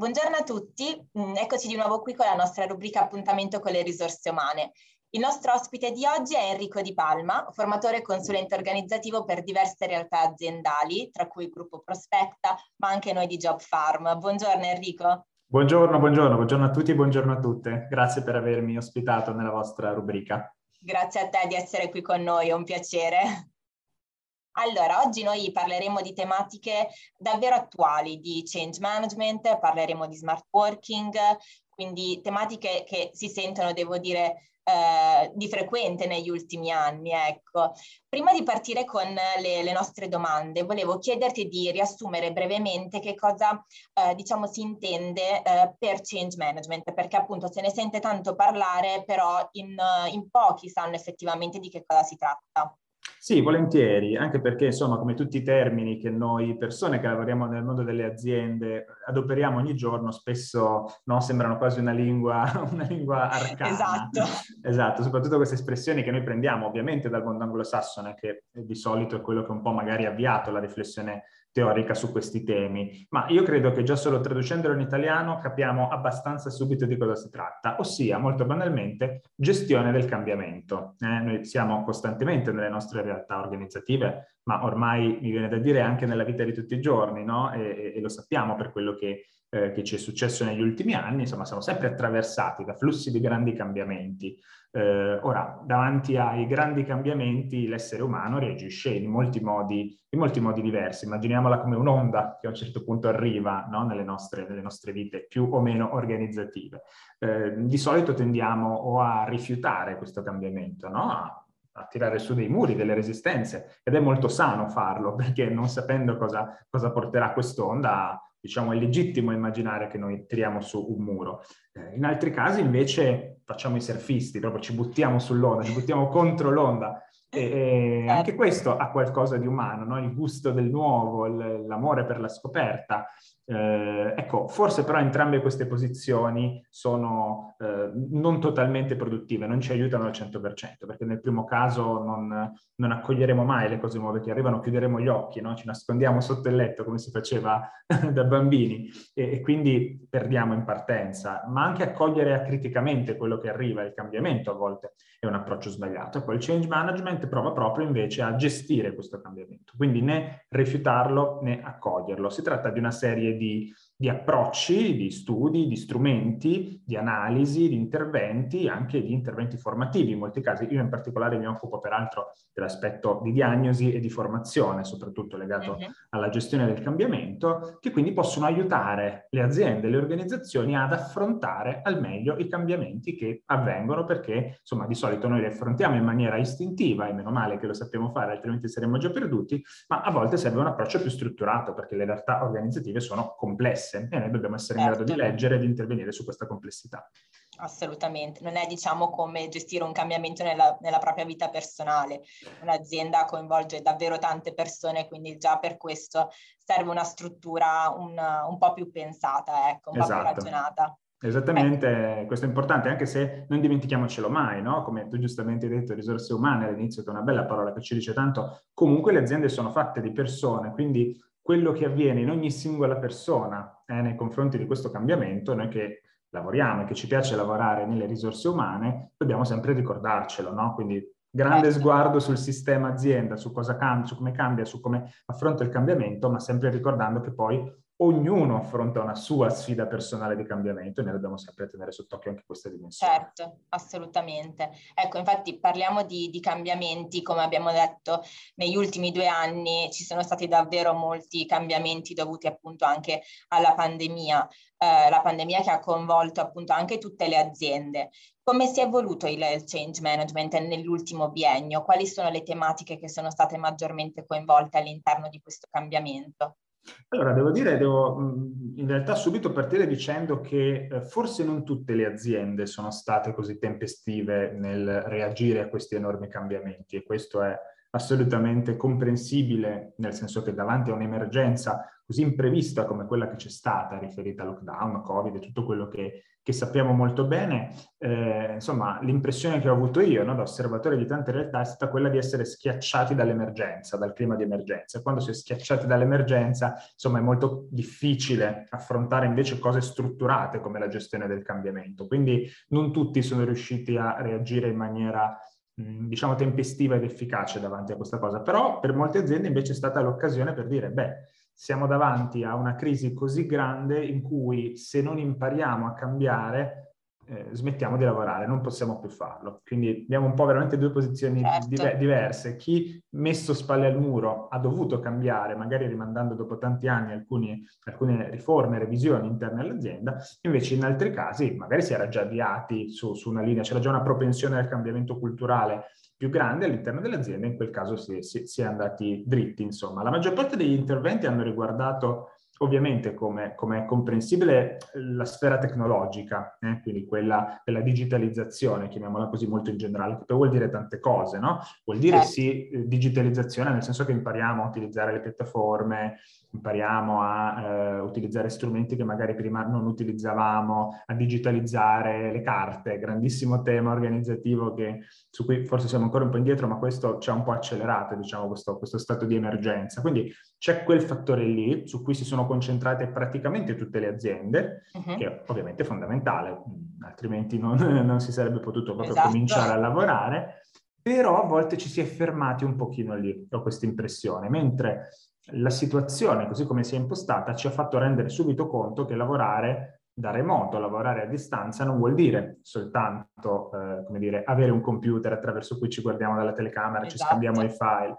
buongiorno a tutti, mm, eccoci di nuovo qui con la nostra rubrica appuntamento con le risorse umane. Il nostro ospite di oggi è Enrico Di Palma, formatore e consulente organizzativo per diverse realtà aziendali, tra cui il gruppo Prospecta, ma anche noi di Job Farm. Buongiorno Enrico. Buongiorno, buongiorno, buongiorno a tutti e buongiorno a tutte. Grazie per avermi ospitato nella vostra rubrica. Grazie a te di essere qui con noi, è un piacere. Allora, oggi noi parleremo di tematiche davvero attuali, di change management, parleremo di smart working, quindi tematiche che si sentono, devo dire, eh, di frequente negli ultimi anni. Ecco. Prima di partire con le, le, nostre domande, volevo chiederti di riassumere brevemente che cosa eh, diciamo si intende eh, per change management, perché appunto se ne sente tanto parlare, però in, in pochi sanno effettivamente di che cosa si tratta. Sì, volentieri, anche perché insomma come tutti i termini che noi persone che lavoriamo nel mondo delle aziende adoperiamo ogni giorno, spesso no, sembrano quasi una lingua, una lingua arcana. Esatto. Esatto, soprattutto queste espressioni che noi prendiamo ovviamente dal mondo anglosassone, che di solito è quello che un po' magari ha avviato la riflessione teorica su questi temi, ma io credo che già solo traducendolo in italiano capiamo abbastanza subito di cosa si tratta, ossia molto banalmente gestione del cambiamento. Eh, noi siamo costantemente nelle nostre realtà organizzative, ma ormai mi viene da dire anche nella vita di tutti i giorni, no? e, e lo sappiamo per quello che eh, che ci è successo negli ultimi anni, insomma siamo sempre attraversati da flussi di grandi cambiamenti. Eh, ora, davanti ai grandi cambiamenti l'essere umano reagisce in molti modi, in molti modi diversi. Immaginiamola come un'onda che a un certo punto arriva no? nelle, nostre, nelle, nostre, vite più o meno organizzative. Eh, di solito tendiamo o a rifiutare questo cambiamento, no? a, a tirare su dei muri, delle resistenze, ed è molto sano farlo perché non sapendo cosa, cosa porterà quest'onda diciamo, è legittimo immaginare che noi tiriamo su un muro. Eh, in altri casi invece facciamo i surfisti, proprio ci buttiamo sull'onda, ci buttiamo contro l'onda. E, certo. anche questo ha qualcosa di umano, no? il gusto del nuovo, l'amore per la scoperta. Eh, ecco, forse però entrambe queste posizioni sono eh, non totalmente produttive, non ci aiutano al 100%, perché nel primo caso non, non, accoglieremo mai le cose nuove che arrivano, chiuderemo gli occhi, no? ci nascondiamo sotto il letto come si faceva da bambini e, e, quindi perdiamo in partenza, ma anche accogliere acriticamente quello che arriva, il cambiamento a volte è un approccio sbagliato. Poi il change management prova proprio invece a gestire questo cambiamento, quindi né rifiutarlo né accoglierlo. Si tratta di una serie di di approcci, di studi, di strumenti, di analisi, di interventi, anche di interventi formativi in molti casi. Io in particolare mi occupo peraltro dell'aspetto di diagnosi e di formazione, soprattutto legato uh-huh. alla gestione del cambiamento, che quindi possono aiutare le aziende le organizzazioni ad affrontare al meglio i cambiamenti che avvengono, perché insomma di solito noi li affrontiamo in maniera istintiva, e meno male che lo sappiamo fare, altrimenti saremmo già perduti, ma a volte serve un approccio più strutturato, perché le realtà organizzative sono complesse complesse e noi dobbiamo essere certo. in grado di certo. leggere e di intervenire su questa complessità. Assolutamente, non è diciamo come gestire un cambiamento nella, nella, propria vita personale. Un'azienda coinvolge davvero tante persone, quindi già per questo serve una struttura un, un po' più pensata, ecco, un esatto. po' più esatto. ragionata. Esattamente, questo è importante, anche se non dimentichiamocelo mai, no? Come tu giustamente hai detto, risorse umane all'inizio, che è una bella parola che ci dice tanto, comunque le aziende sono fatte di persone, quindi quello che avviene in ogni singola persona eh, nei confronti di questo cambiamento, noi che lavoriamo e che ci piace lavorare nelle risorse umane, dobbiamo sempre ricordarcelo, no? Quindi grande certo. sguardo sul sistema azienda, su cosa cambia, su come cambia, su come affronta il cambiamento, ma sempre ricordando che poi ognuno affronta una sua sfida personale di cambiamento e noi dobbiamo sempre tenere sott'occhio anche questa dimensione. Certo, assolutamente. Ecco, infatti parliamo di, di, cambiamenti, come abbiamo detto, negli ultimi due anni ci sono stati davvero molti cambiamenti dovuti appunto anche alla pandemia, eh, la pandemia che ha coinvolto appunto anche tutte le aziende. Come si è evoluto il change management nell'ultimo biennio? Quali sono le tematiche che sono state maggiormente coinvolte all'interno di questo cambiamento? Allora, devo dire, devo in realtà subito partire dicendo che eh, forse non tutte le aziende sono state così tempestive nel reagire a questi enormi cambiamenti e questo è assolutamente comprensibile, nel senso che davanti a un'emergenza così imprevista come quella che c'è stata, riferita a lockdown, Covid e tutto quello che, che sappiamo molto bene, eh, insomma, l'impressione che ho avuto io, no, da osservatore di tante realtà, è stata quella di essere schiacciati dall'emergenza, dal clima di emergenza. Quando si è schiacciati dall'emergenza, insomma, è molto difficile affrontare invece cose strutturate come la gestione del cambiamento. Quindi non tutti sono riusciti a reagire in maniera diciamo tempestiva ed efficace davanti a questa cosa, però per molte aziende invece è stata l'occasione per dire, beh, siamo davanti a una crisi così grande in cui se non impariamo a cambiare eh, smettiamo di lavorare, non possiamo più farlo. Quindi abbiamo un po' veramente due posizioni certo. diver- diverse. Chi messo spalle al muro ha dovuto cambiare, magari rimandando dopo tanti anni alcuni, alcune riforme, revisioni interne all'azienda, invece in altri casi magari si era già avviati su, su una linea, c'era già una propensione al cambiamento culturale più grande all'interno dell'azienda, in quel caso si, si, si, è andati dritti. Insomma, la maggior parte degli interventi hanno riguardato ovviamente, come, come è comprensibile, la sfera tecnologica, eh? quindi quella della digitalizzazione, chiamiamola così molto in generale, che poi vuol dire tante cose, no? Vuol dire certo. sì digitalizzazione, nel senso che impariamo a utilizzare le piattaforme, impariamo a eh, utilizzare strumenti che magari prima non utilizzavamo, a digitalizzare le carte, grandissimo tema organizzativo che, su cui forse siamo ancora un po' indietro, ma questo ci ha un po' accelerato, diciamo, questo, questo stato di emergenza. Quindi c'è quel fattore lì su cui si sono concentrate praticamente tutte le aziende, uh-huh. che ovviamente è fondamentale, altrimenti non, non si sarebbe potuto proprio esatto. cominciare a lavorare però a volte ci si è fermati un pochino lì, ho questa impressione, mentre la situazione, così come si è impostata, ci ha fatto rendere subito conto che lavorare da remoto, lavorare a distanza, non vuol dire soltanto, eh, come dire, avere un computer attraverso cui ci guardiamo dalla telecamera, esatto. ci scambiamo i file,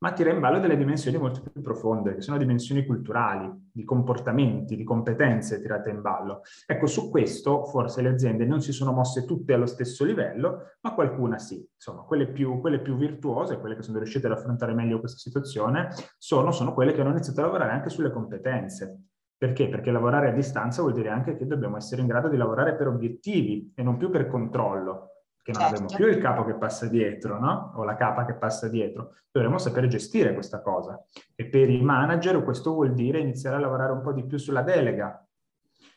ma tira in ballo delle dimensioni molto più profonde, che sono dimensioni culturali, di comportamenti, di competenze tirate in ballo. Ecco, su questo forse le aziende non si sono mosse tutte allo stesso livello, ma qualcuna sì. Insomma, quelle più, quelle più virtuose, quelle che sono riuscite ad affrontare meglio questa situazione, sono, sono quelle che hanno iniziato a lavorare anche sulle competenze. Perché? Perché lavorare a distanza vuol dire anche che dobbiamo essere in grado di lavorare per obiettivi e non più per controllo che non certo. abbiamo più il capo che passa dietro, no? O la capa che passa dietro. Dovremmo sapere gestire questa cosa. E per i manager questo vuol dire iniziare a lavorare un po' di più sulla delega.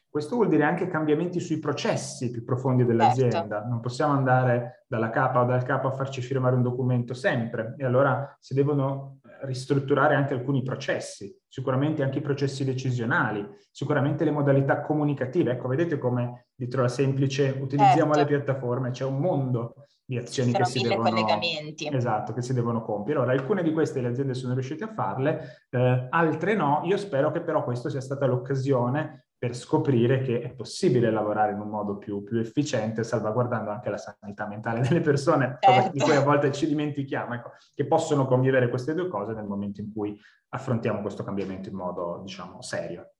Questo vuol dire anche cambiamenti sui processi più profondi dell'azienda. Certo. Non possiamo andare dalla capa o dal capo a farci firmare un documento sempre. E allora si devono ristrutturare anche alcuni processi, sicuramente anche i processi decisionali, sicuramente le modalità comunicative. Ecco, vedete come dietro la semplice utilizziamo certo. le piattaforme, c'è un mondo di azioni che si, devono, esatto, che si devono compiere. Ora, alcune di queste le aziende sono riuscite a farle, eh, altre no. Io spero che però questa sia stata l'occasione per scoprire che è possibile lavorare in un modo più, più efficiente, salvaguardando anche la sanità mentale delle persone, certo. di cui a volte ci dimentichiamo, ecco, che possono convivere queste due cose nel momento in cui affrontiamo questo cambiamento in modo, diciamo, serio.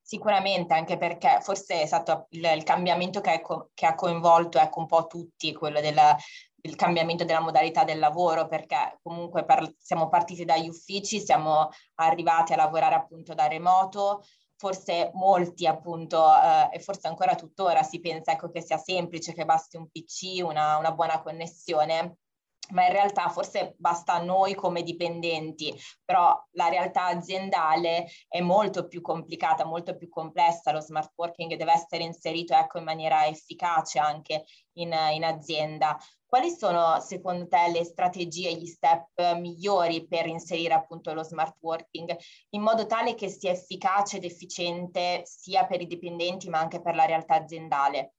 Sicuramente, anche perché forse è stato il, il cambiamento che, co- che, ha coinvolto ecco, un po' tutti, quello della, il cambiamento della modalità del lavoro, perché comunque per, siamo partiti dagli uffici, siamo arrivati a lavorare appunto da remoto, forse molti appunto, eh, e forse ancora tuttora si pensa ecco, che sia semplice, che basti un PC, una, una buona connessione, ma in realtà forse basta a noi come dipendenti, però la realtà aziendale è molto più complicata, molto più complessa, lo smart working deve essere inserito ecco, in maniera efficace anche in, in azienda. Quali sono secondo te le strategie, gli step migliori per inserire appunto lo smart working in modo tale che sia efficace ed efficiente sia per i dipendenti ma anche per la realtà aziendale?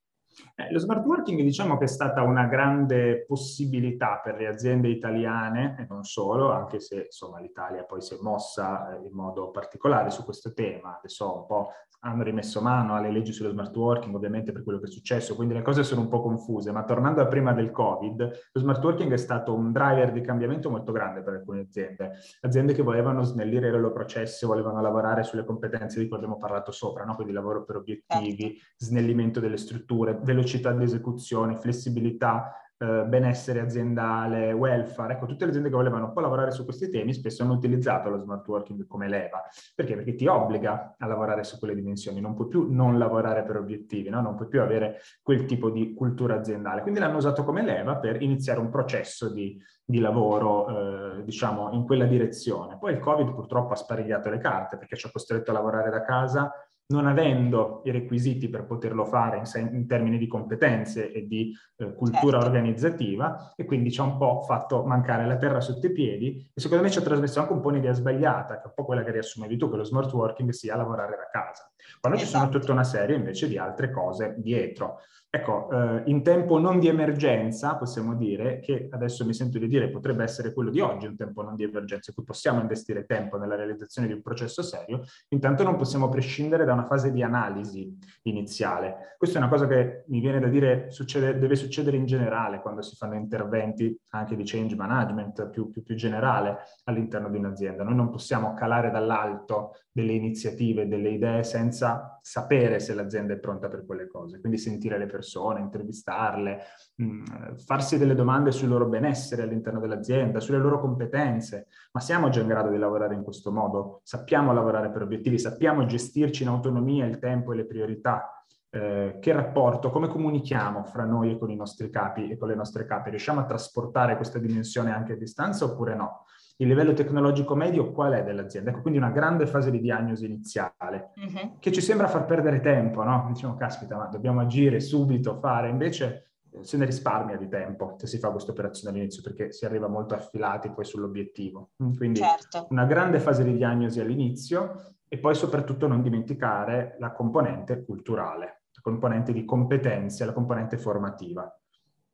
Eh, lo smart working diciamo che è stata una grande possibilità per le aziende italiane e non solo, anche se insomma l'Italia poi si è mossa eh, in modo particolare su questo tema. Adesso un po' hanno rimesso mano alle leggi sullo smart working, ovviamente per quello che è successo, quindi le cose sono un po' confuse, ma tornando a prima del Covid, lo smart working è stato un driver di cambiamento molto grande per alcune aziende, aziende che volevano snellire i loro processi, volevano lavorare sulle competenze di cui abbiamo parlato sopra, no? quindi lavoro per obiettivi, certo. snellimento delle strutture, velocità di esecuzione, flessibilità eh, benessere aziendale, welfare, ecco, tutte le aziende che volevano un po' lavorare su questi temi spesso hanno utilizzato lo smart working come leva. Perché? Perché ti obbliga a lavorare su quelle dimensioni, non puoi più non lavorare per obiettivi, no? non puoi più avere quel tipo di cultura aziendale. Quindi l'hanno usato come leva per iniziare un processo di, di lavoro, eh, diciamo, in quella direzione. Poi il Covid purtroppo ha sparigliato le carte perché ci ha costretto a lavorare da casa non avendo i requisiti per poterlo fare in, in termini di competenze e di eh, cultura certo. organizzativa e quindi ci ha un po' fatto mancare la terra sotto i piedi e secondo me ci ha trasmesso anche un po' un'idea sbagliata, che è un po' quella che riassumevi tu, che lo smart working sia lavorare da casa, quando esatto. ci sono esatto. tutta una serie invece di altre cose dietro. Ecco, eh, in tempo non di emergenza possiamo dire che adesso mi sento di dire potrebbe essere quello di oggi un tempo non di emergenza, in cui possiamo investire tempo nella realizzazione di un processo serio, intanto non possiamo prescindere da una fase di analisi iniziale. Questa è una cosa che mi viene da dire succede, deve succedere in generale quando si fanno interventi anche di change management più, più, più generale all'interno di un'azienda. Noi non possiamo calare dall'alto delle iniziative, delle idee senza sapere se l'azienda è pronta per quelle cose, quindi sentire le persone, intervistarle, mh, mm, farsi delle domande sul loro benessere all'interno dell'azienda, sulle loro competenze, ma siamo già in grado di lavorare in questo modo? Sappiamo lavorare per obiettivi, sappiamo gestirci in autonomia il tempo e le priorità? Eh, che rapporto, come comunichiamo fra noi e con i nostri capi e con le nostre capi? Riusciamo a trasportare questa dimensione anche a distanza oppure no? Il livello tecnologico medio qual è dell'azienda? Ecco, quindi una grande fase di diagnosi iniziale, uh-huh. che ci sembra far perdere tempo, no? Diciamo, caspita, ma dobbiamo agire subito, fare, invece eh, se ne risparmia di tempo se si fa questa operazione all'inizio, perché si arriva molto affilati poi sull'obiettivo. Mm, quindi certo. una grande fase di diagnosi all'inizio e poi soprattutto non dimenticare la componente culturale, la componente di competenze, la componente formativa.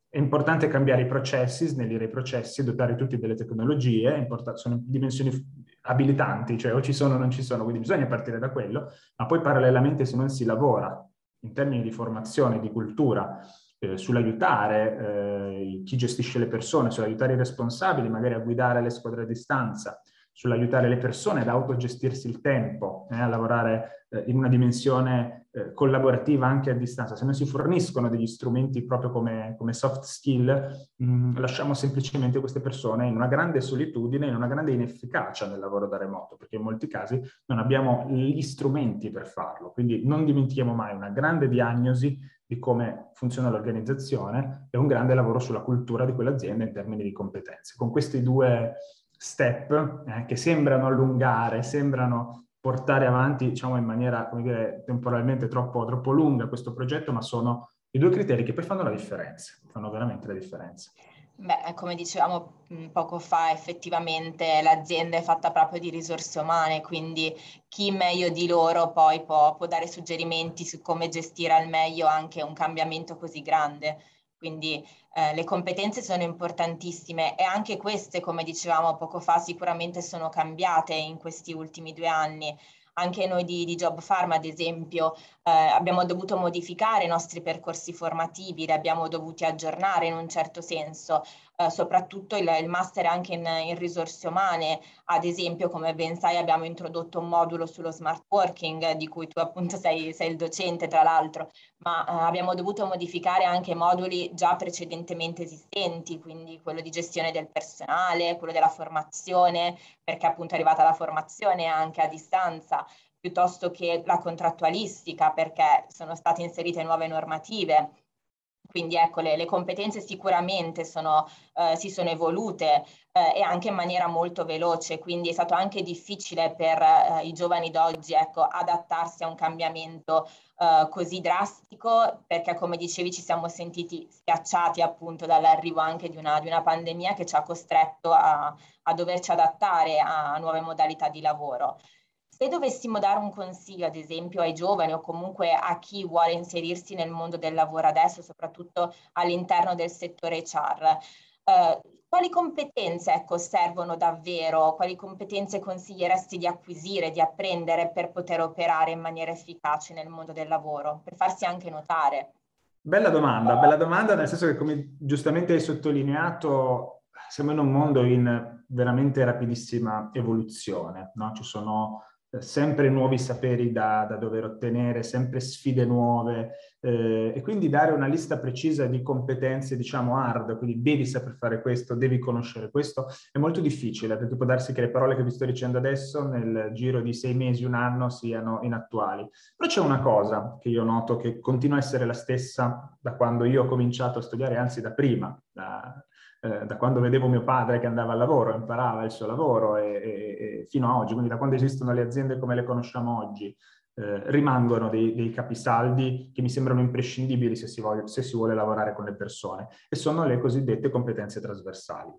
È importante cambiare i processi, snellire i processi, dotare tutti delle tecnologie, sono dimensioni abilitanti, cioè o ci sono o non ci sono, quindi bisogna partire da quello, ma poi parallelamente se non si lavora in termini di formazione, di cultura, eh, sull'aiutare eh, chi gestisce le persone, sull'aiutare i responsabili, magari a guidare le squadre a distanza, sull'aiutare le persone ad autogestirsi il tempo, eh, a lavorare eh, in una dimensione eh, collaborativa anche a distanza. Se non si forniscono degli strumenti proprio come, come soft skill, mh, mm, lasciamo semplicemente queste persone in una grande solitudine, in una grande inefficacia nel lavoro da remoto, perché in molti casi non abbiamo gli strumenti per farlo. Quindi non dimentichiamo mai una grande diagnosi di come funziona l'organizzazione e un grande lavoro sulla cultura di quell'azienda in termini di competenze. Con questi due step eh, che sembrano allungare, sembrano portare avanti diciamo, in maniera come dire, temporalmente troppo, troppo lunga questo progetto, ma sono i due criteri che poi fanno la differenza, fanno veramente la differenza. Beh, come dicevamo poco fa, effettivamente l'azienda è fatta proprio di risorse umane, quindi chi meglio di loro poi può, può dare suggerimenti su come gestire al meglio anche un cambiamento così grande. Quindi eh, le competenze sono importantissime e anche queste, come dicevamo poco fa, sicuramente sono cambiate in questi ultimi due anni. Anche noi di, di Job Farm, ad esempio, eh, abbiamo dovuto modificare i nostri percorsi formativi, li abbiamo dovuti aggiornare in un certo senso, eh, soprattutto il, il, master anche in, in, risorse umane. Ad esempio, come ben sai, abbiamo introdotto un modulo sullo smart working, di cui tu appunto sei, sei il docente, tra l'altro, ma eh, abbiamo dovuto modificare anche moduli già precedentemente esistenti, quindi quello di gestione del personale, quello della formazione, perché appunto è arrivata la formazione anche a distanza piuttosto che la contrattualistica perché sono state inserite nuove normative quindi ecco, le, le competenze sicuramente sono, eh, si sono evolute eh, e anche in maniera molto veloce, quindi è stato anche difficile per eh, i giovani d'oggi ecco, adattarsi a un cambiamento eh, così drastico, perché come dicevi ci siamo sentiti schiacciati appunto dall'arrivo anche di una, di una pandemia che ci ha costretto a, a doverci adattare a nuove modalità di lavoro. Se dovessimo dare un consiglio, ad esempio, ai giovani o comunque a chi vuole inserirsi nel mondo del lavoro adesso, soprattutto all'interno del settore HR, eh, quali competenze ecco, servono davvero? Quali competenze consiglieresti di acquisire, di apprendere per poter operare in maniera efficace nel mondo del lavoro, per farsi anche notare? Bella domanda, bella domanda, nel senso che come giustamente hai sottolineato, siamo in un mondo in veramente rapidissima evoluzione, no? ci sono sempre nuovi saperi da, da, dover ottenere, sempre sfide nuove eh, e quindi dare una lista precisa di competenze, diciamo hard, quindi devi saper fare questo, devi conoscere questo, è molto difficile perché può darsi che le parole che vi sto dicendo adesso nel giro di sei mesi, un anno siano inattuali. Però c'è una cosa che io noto che continua a essere la stessa da quando io ho cominciato a studiare, anzi da prima, da, eh, da quando vedevo mio padre che andava al lavoro, imparava il suo lavoro e, e, e fino ad oggi, quindi da quando esistono le aziende come le conosciamo oggi, eh, rimangono dei, dei, capisaldi che mi sembrano imprescindibili se si, vuole, se si vuole lavorare con le persone e sono le cosiddette competenze trasversali.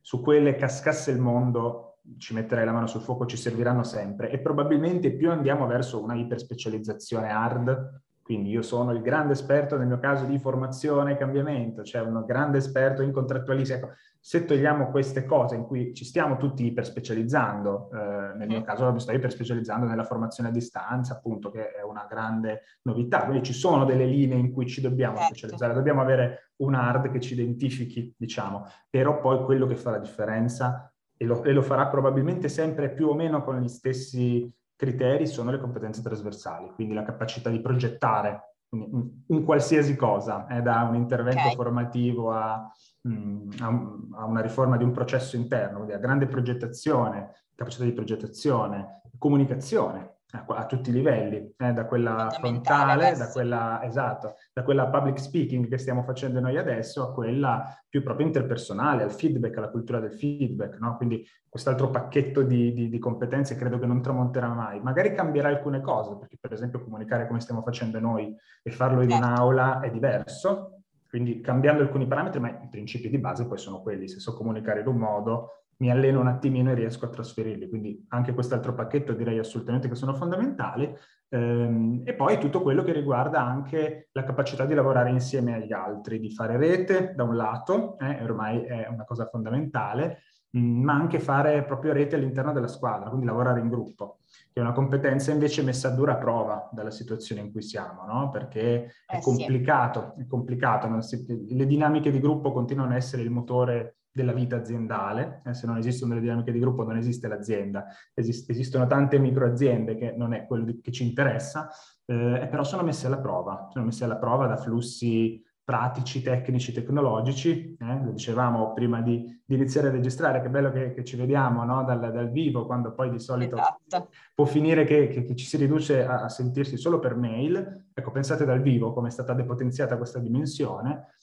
Su quelle cascasse il mondo ci metterei la mano sul fuoco, ci serviranno sempre e probabilmente più andiamo verso una iperspecializzazione hard, quindi io sono il grande esperto nel mio caso di formazione e cambiamento, cioè un grande esperto in contrattualistica. Ecco, se togliamo queste cose in cui ci stiamo tutti iperspecializzando, eh, nel mio caso mi sto iperspecializzando nella formazione a distanza, appunto, che è una grande novità. Quindi ci sono delle linee in cui ci dobbiamo certo. specializzare, dobbiamo avere un hard che ci identifichi, diciamo, però poi quello che fa la differenza e lo, e lo farà probabilmente sempre più o meno con gli stessi criteri sono le competenze trasversali, quindi la capacità di progettare un, qualsiasi cosa, eh, da un intervento okay. formativo a, mh, mm, a, a, una riforma di un processo interno, quindi a grande progettazione, capacità di progettazione, comunicazione, a, tutti i livelli, eh, da quella frontale, da quella, esatto, da quella public speaking che stiamo facendo noi adesso a quella più proprio interpersonale, al feedback, alla cultura del feedback, no? Quindi quest'altro pacchetto di, di, di, competenze credo che non tramonterà mai. Magari cambierà alcune cose, perché per esempio comunicare come stiamo facendo noi e farlo in certo. un'aula è diverso, quindi cambiando alcuni parametri, ma i principi di base poi sono quelli. Se so comunicare in un modo, mi alleno un attimino e riesco a trasferirli. Quindi anche quest'altro pacchetto direi assolutamente che sono fondamentali. Ehm, e poi tutto quello che riguarda anche la capacità di lavorare insieme agli altri, di fare rete da un lato, eh, ormai è una cosa fondamentale, mm, ma anche fare proprio rete all'interno della squadra, quindi lavorare in gruppo, che è una competenza invece messa a dura prova dalla situazione in cui siamo, no? perché è eh, complicato, sì. è complicato si, le dinamiche di gruppo continuano a essere il motore della vita aziendale, eh, se non esistono le dinamiche di gruppo non esiste l'azienda, Esist- esistono tante microaziende che non è quello di- che ci interessa, eh, però sono messe alla prova, sono messe alla prova da flussi pratici, tecnici, tecnologici, eh? lo dicevamo prima di, di, iniziare a registrare, che bello che, che ci vediamo no? dal, dal, vivo, quando poi di solito esatto. può finire che, che, che, ci si riduce a, a sentirsi solo per mail, ecco pensate dal vivo come è stata depotenziata questa dimensione,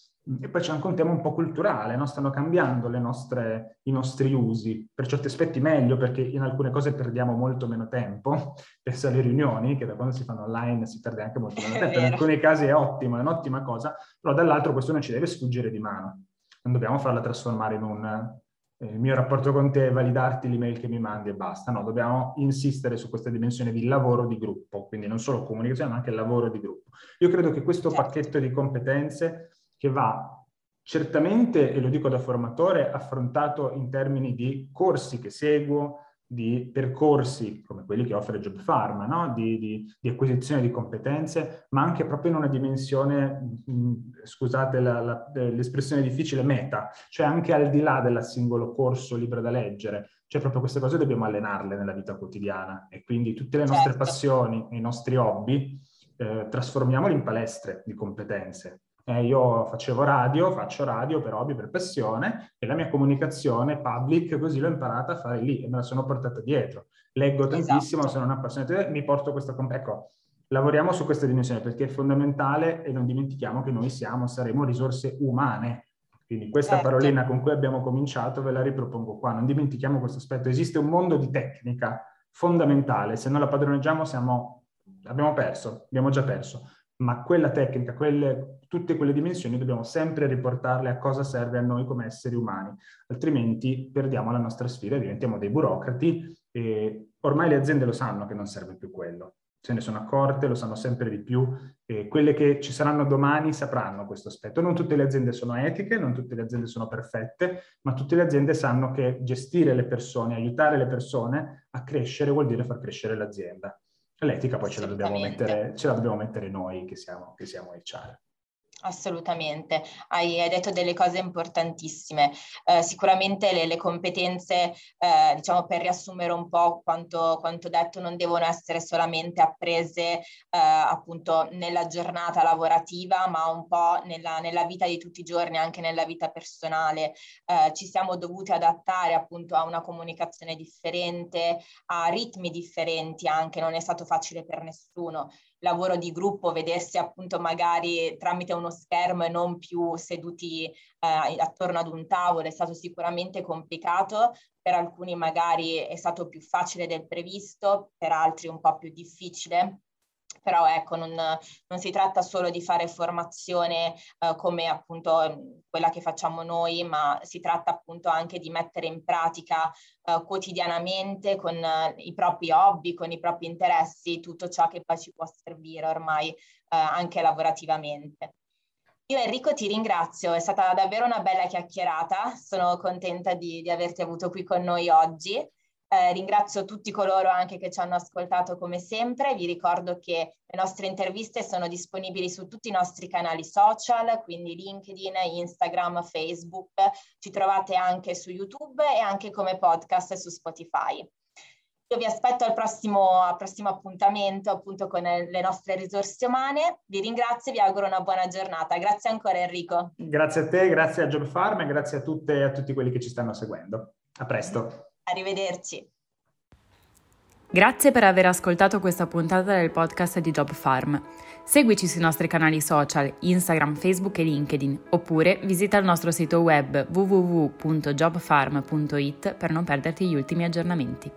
e poi c'è anche un tema un po' culturale, no? stanno cambiando nostre, i nostri usi, per certi aspetti meglio perché in alcune cose perdiamo molto meno tempo, penso alle riunioni che da quando si fanno online si perde anche molto meno tempo, in alcuni casi è ottimo, è un'ottima cosa, però dall'altro questo non ci deve sfuggire di mano, non dobbiamo farla trasformare in un eh, il mio rapporto con te è validarti l'email che mi mandi e basta, no, dobbiamo insistere su questa dimensione di lavoro di gruppo, quindi non solo comunicazione ma anche lavoro di gruppo. Io credo che questo certo. pacchetto di competenze che va certamente, e lo dico da formatore, affrontato in termini di corsi che seguo, di percorsi come quelli che offre Job Pharma, no? di, di, di, acquisizione di competenze, ma anche proprio in una dimensione, mh, scusate la, la, l'espressione difficile, meta, cioè anche al di là del singolo corso libro da leggere, cioè proprio queste cose dobbiamo allenarle nella vita quotidiana e quindi tutte le nostre certo. passioni i nostri hobby eh, trasformiamoli in palestre di competenze eh, io facevo radio, faccio radio per hobby, per passione e la mia comunicazione public così l'ho imparata a fare lì e me la sono portata dietro. Leggo tantissimo, esatto. sono un appassionato, mi porto questa... Ecco, lavoriamo su questa dimensione perché è fondamentale e non dimentichiamo che noi siamo, saremo risorse umane. Quindi questa certo. parolina con cui abbiamo cominciato ve la ripropongo qua, non dimentichiamo questo aspetto. Esiste un mondo di tecnica fondamentale, se non la padroneggiamo siamo, abbiamo perso, abbiamo già perso ma quella tecnica, quelle, tutte quelle dimensioni dobbiamo sempre riportarle a cosa serve a noi come esseri umani, altrimenti perdiamo la nostra sfida diventiamo dei burocrati e ormai le aziende lo sanno che non serve più quello, se ne sono accorte, lo sanno sempre di più e quelle che ci saranno domani sapranno questo aspetto. Non tutte le aziende sono etiche, non tutte le aziende sono perfette, ma tutte le aziende sanno che gestire le persone, aiutare le persone a crescere vuol dire far crescere l'azienda. L'etica poi ce la, mettere, ce la, dobbiamo mettere, noi che siamo, che siamo HR. Assolutamente, hai, hai, detto delle cose importantissime. Eh, sicuramente le, le competenze, eh, diciamo per riassumere un po' quanto, quanto, detto, non devono essere solamente apprese eh, appunto nella giornata lavorativa, ma un po' nella, nella, vita di tutti i giorni, anche nella vita personale. Eh, ci siamo dovuti adattare appunto a una comunicazione differente, a ritmi differenti anche, non è stato facile per nessuno lavoro di gruppo, vedersi appunto magari tramite uno schermo e non più seduti eh, attorno ad un tavolo è stato sicuramente complicato, per alcuni magari è stato più facile del previsto, per altri un po' più difficile però ecco, non, non, si tratta solo di fare formazione eh, come appunto quella che facciamo noi, ma si tratta appunto anche di mettere in pratica eh, quotidianamente con eh, i propri hobby, con i propri interessi, tutto ciò che poi ci può servire ormai eh, anche lavorativamente. Io Enrico ti ringrazio, è stata davvero una bella chiacchierata, sono contenta di, di averti avuto qui con noi oggi. Eh, ringrazio tutti coloro anche che ci hanno ascoltato come sempre. Vi ricordo che le nostre interviste sono disponibili su tutti i nostri canali social, quindi LinkedIn, Instagram, Facebook. Ci trovate anche su YouTube e anche come podcast su Spotify. Io vi aspetto al prossimo, al prossimo appuntamento appunto con le nostre risorse umane. Vi ringrazio e vi auguro una buona giornata. Grazie ancora Enrico. Grazie a te, grazie a Job Farm e grazie a tutte a tutti quelli che ci stanno seguendo. A presto. Arrivederci. Grazie per aver ascoltato questa puntata del podcast di Job Farm. Seguici sui nostri canali social Instagram, Facebook e LinkedIn oppure visita il nostro sito web www.jobfarm.it per non perderti gli ultimi aggiornamenti.